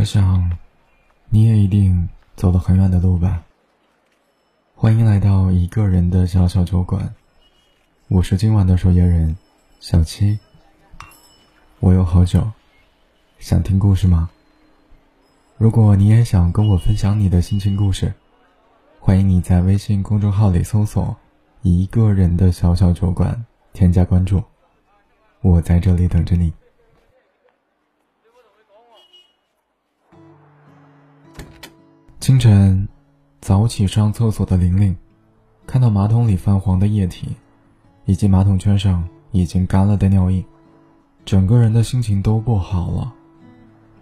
我想，你也一定走了很远的路吧。欢迎来到一个人的小小酒馆，我是今晚的守夜人小七。我有好久，想听故事吗？如果你也想跟我分享你的心情故事，欢迎你在微信公众号里搜索“一个人的小小酒馆”，添加关注，我在这里等着你。清晨，早起上厕所的玲玲，看到马桶里泛黄的液体，以及马桶圈上已经干了的尿液，整个人的心情都不好了。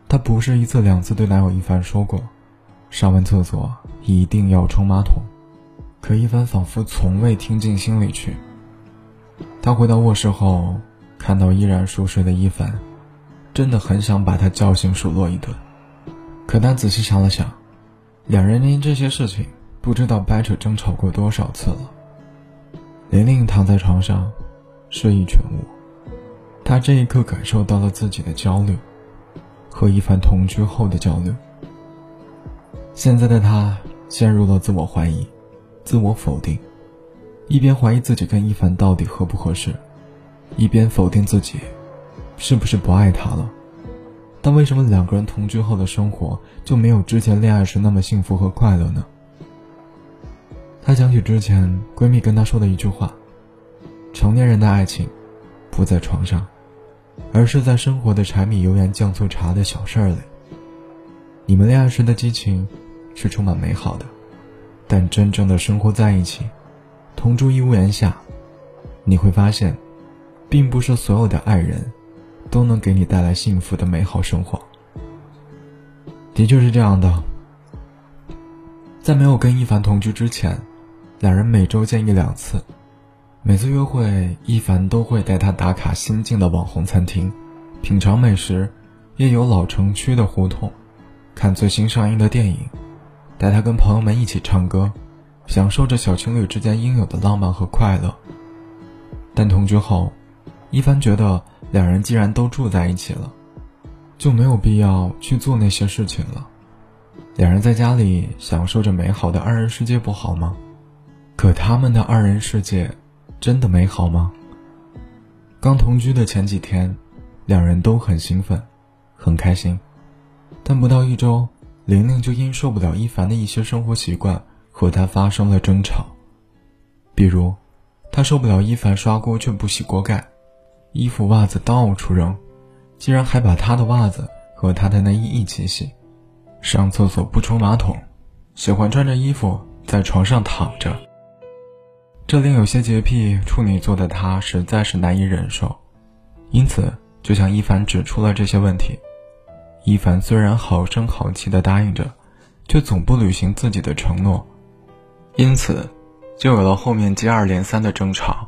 她不是一次两次对男友一凡说过，上完厕所一定要冲马桶，可一凡仿佛从未听进心里去。她回到卧室后，看到依然熟睡的一凡，真的很想把他叫醒数落一顿，可她仔细想了想。两人因这些事情不知道掰扯争吵过多少次了。玲玲躺在床上，睡意全无。她这一刻感受到了自己的焦虑，和一凡同居后的焦虑。现在的她陷入了自我怀疑、自我否定，一边怀疑自己跟一凡到底合不合适，一边否定自己是不是不爱他了。但为什么两个人同居后的生活就没有之前恋爱时那么幸福和快乐呢？她想起之前闺蜜跟她说的一句话：“成年人的爱情，不在床上，而是在生活的柴米油盐酱醋茶的小事儿里。你们恋爱时的激情是充满美好的，但真正的生活在一起，同住一屋檐下，你会发现，并不是所有的爱人。”都能给你带来幸福的美好生活。的确是这样的。在没有跟一凡同居之前，两人每周见一两次，每次约会，一凡都会带她打卡新进的网红餐厅，品尝美食，夜游老城区的胡同，看最新上映的电影，带她跟朋友们一起唱歌，享受着小情侣之间应有的浪漫和快乐。但同居后，一凡觉得。两人既然都住在一起了，就没有必要去做那些事情了。两人在家里享受着美好的二人世界不好吗？可他们的二人世界真的美好吗？刚同居的前几天，两人都很兴奋，很开心。但不到一周，玲玲就因受不了一凡的一些生活习惯和他发生了争吵。比如，她受不了一凡刷锅却不洗锅盖。衣服袜子到处扔，竟然还把他的袜子和他的内衣一起洗。上厕所不冲马桶，喜欢穿着衣服在床上躺着。这令有些洁癖处女座的他实在是难以忍受，因此就向一凡指出了这些问题。一凡虽然好声好气的答应着，却总不履行自己的承诺，因此就有了后面接二连三的争吵。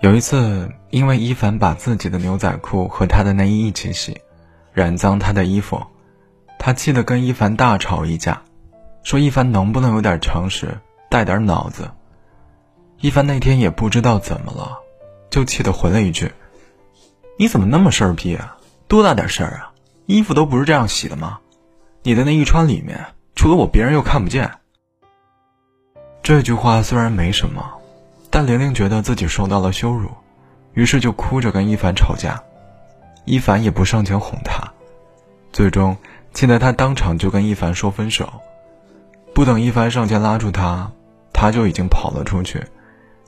有一次，因为伊凡把自己的牛仔裤和他的内衣一起洗，染脏他的衣服，他气得跟伊凡大吵一架，说伊凡能不能有点常识，带点脑子。伊凡那天也不知道怎么了，就气得回了一句：“你怎么那么事儿逼啊？多大点事儿啊？衣服都不是这样洗的吗？你的内衣穿里面，除了我，别人又看不见。”这句话虽然没什么。但玲玲觉得自己受到了羞辱，于是就哭着跟一凡吵架，一凡也不上前哄她，最终气得她当场就跟一凡说分手。不等一凡上前拉住她，她就已经跑了出去，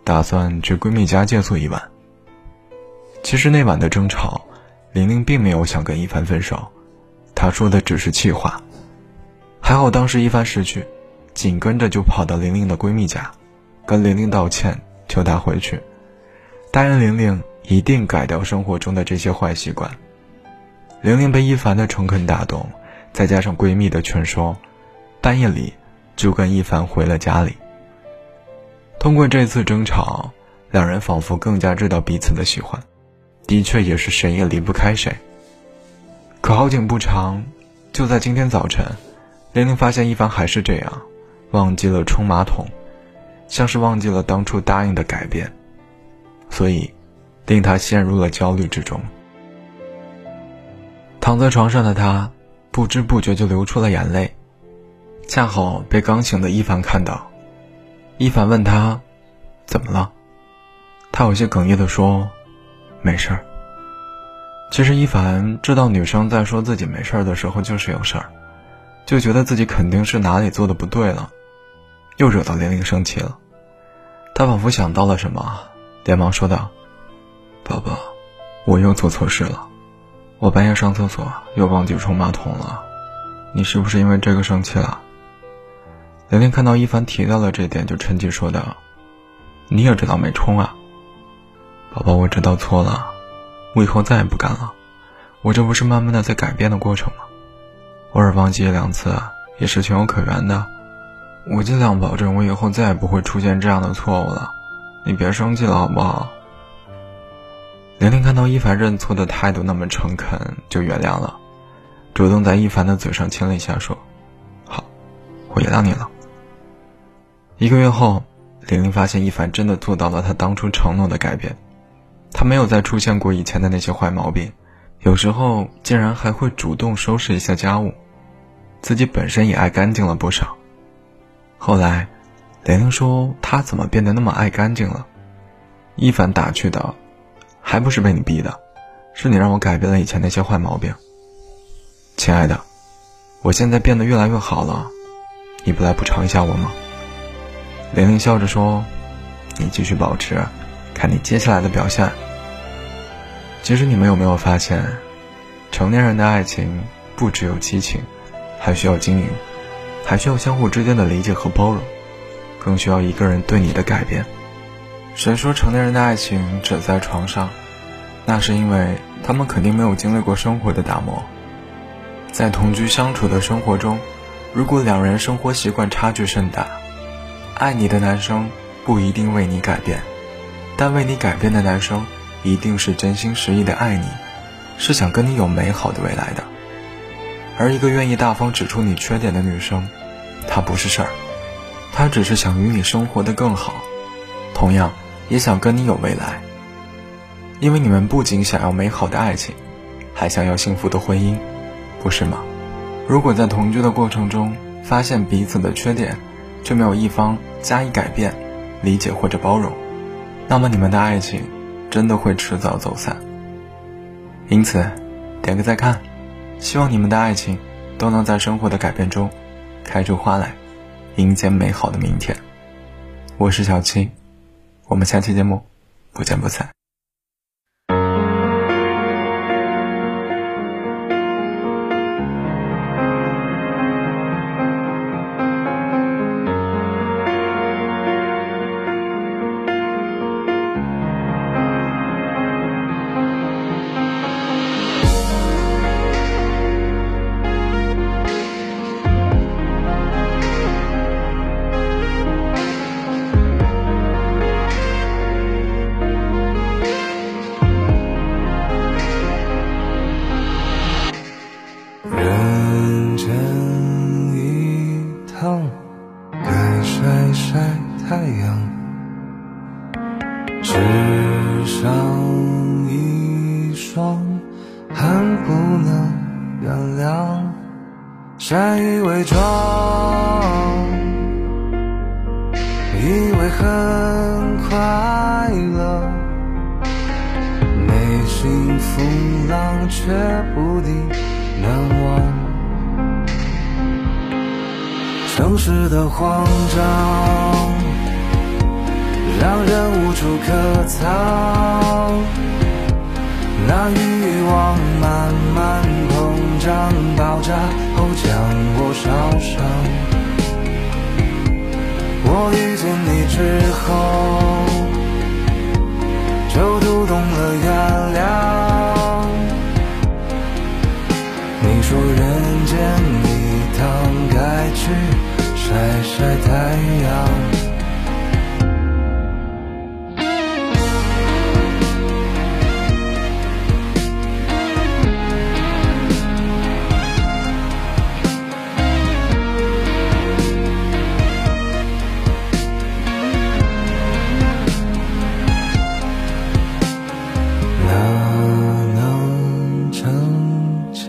打算去闺蜜家借宿一晚。其实那晚的争吵，玲玲并没有想跟一凡分手，她说的只是气话。还好当时一凡识趣，紧跟着就跑到玲玲的闺蜜家，跟玲玲道歉。求她回去，答应玲玲一定改掉生活中的这些坏习惯。玲玲被一凡的诚恳打动，再加上闺蜜的劝说，半夜里就跟一凡回了家里。通过这次争吵，两人仿佛更加知道彼此的喜欢，的确也是谁也离不开谁。可好景不长，就在今天早晨，玲玲发现一凡还是这样，忘记了冲马桶。像是忘记了当初答应的改变，所以令他陷入了焦虑之中。躺在床上的他，不知不觉就流出了眼泪。恰好被刚醒的一凡看到，一凡问他：“怎么了？”他有些哽咽的说：“没事儿。”其实一凡知道女生在说自己没事儿的时候就是有事儿，就觉得自己肯定是哪里做的不对了，又惹到玲玲生气了。他仿佛想到了什么，连忙说道：“宝宝，我又做错事了。我半夜上厕所又忘记冲马桶了，你是不是因为这个生气了？”玲玲看到一凡提到了这点，就趁机说道：“你也知道没冲啊，宝宝，我知道错了。”我以后再也不敢了，我这不是慢慢的在改变的过程吗？偶尔忘记一两次也是情有可原的，我尽量保证我以后再也不会出现这样的错误了，你别生气了好不好？玲玲看到一凡认错的态度那么诚恳，就原谅了，主动在一凡的嘴上亲了一下，说：“好，我原谅你了。”一个月后，玲玲发现一凡真的做到了他当初承诺的改变。他没有再出现过以前的那些坏毛病，有时候竟然还会主动收拾一下家务，自己本身也爱干净了不少。后来，玲玲说：“他怎么变得那么爱干净了？”一凡打趣道：“还不是被你逼的，是你让我改变了以前那些坏毛病。”亲爱的，我现在变得越来越好了，你不来补偿一下我吗？玲玲笑着说：“你继续保持。”看你接下来的表现。其实你们有没有发现，成年人的爱情不只有激情，还需要经营，还需要相互之间的理解和包容，更需要一个人对你的改变。谁说成年人的爱情只在床上？那是因为他们肯定没有经历过生活的打磨。在同居相处的生活中，如果两人生活习惯差距甚大，爱你的男生不一定为你改变。但为你改变的男生，一定是真心实意的爱你，是想跟你有美好的未来的。而一个愿意大方指出你缺点的女生，她不是事儿，她只是想与你生活的更好，同样也想跟你有未来。因为你们不仅想要美好的爱情，还想要幸福的婚姻，不是吗？如果在同居的过程中发现彼此的缺点，却没有一方加以改变、理解或者包容。那么你们的爱情真的会迟早走散。因此，点个再看，希望你们的爱情都能在生活的改变中开出花来，迎接美好的明天。我是小七，我们下期节目不见不散。很快乐，内心风浪却不敌难忘。城市的慌张，让人无处可藏，那欲望慢慢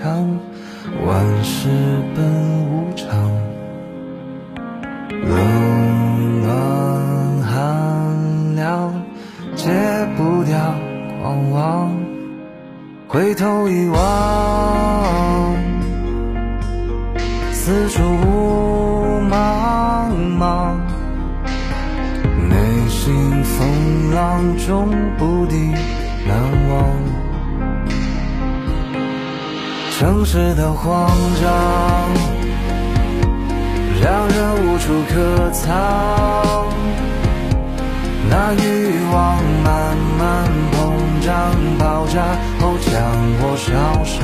万事本无常。冷暖寒凉，戒不掉狂妄。回头一望，四处雾茫茫，内心风浪中不敌难忘。城市的慌张，让人无处可藏，那欲望慢慢膨胀爆炸。后将我烧伤。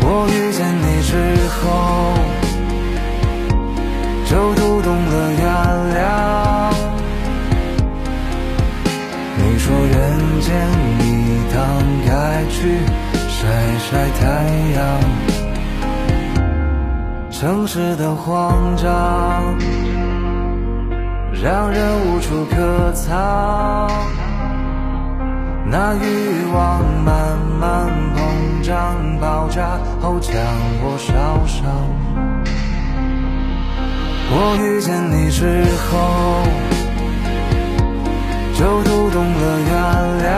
我遇见你之后，就读懂了原谅。你说人间一趟，该去晒晒太阳。城市的慌张，让人无处可藏。那欲望慢慢膨胀爆炸后将我烧伤。我遇见你之后，就读懂了原谅。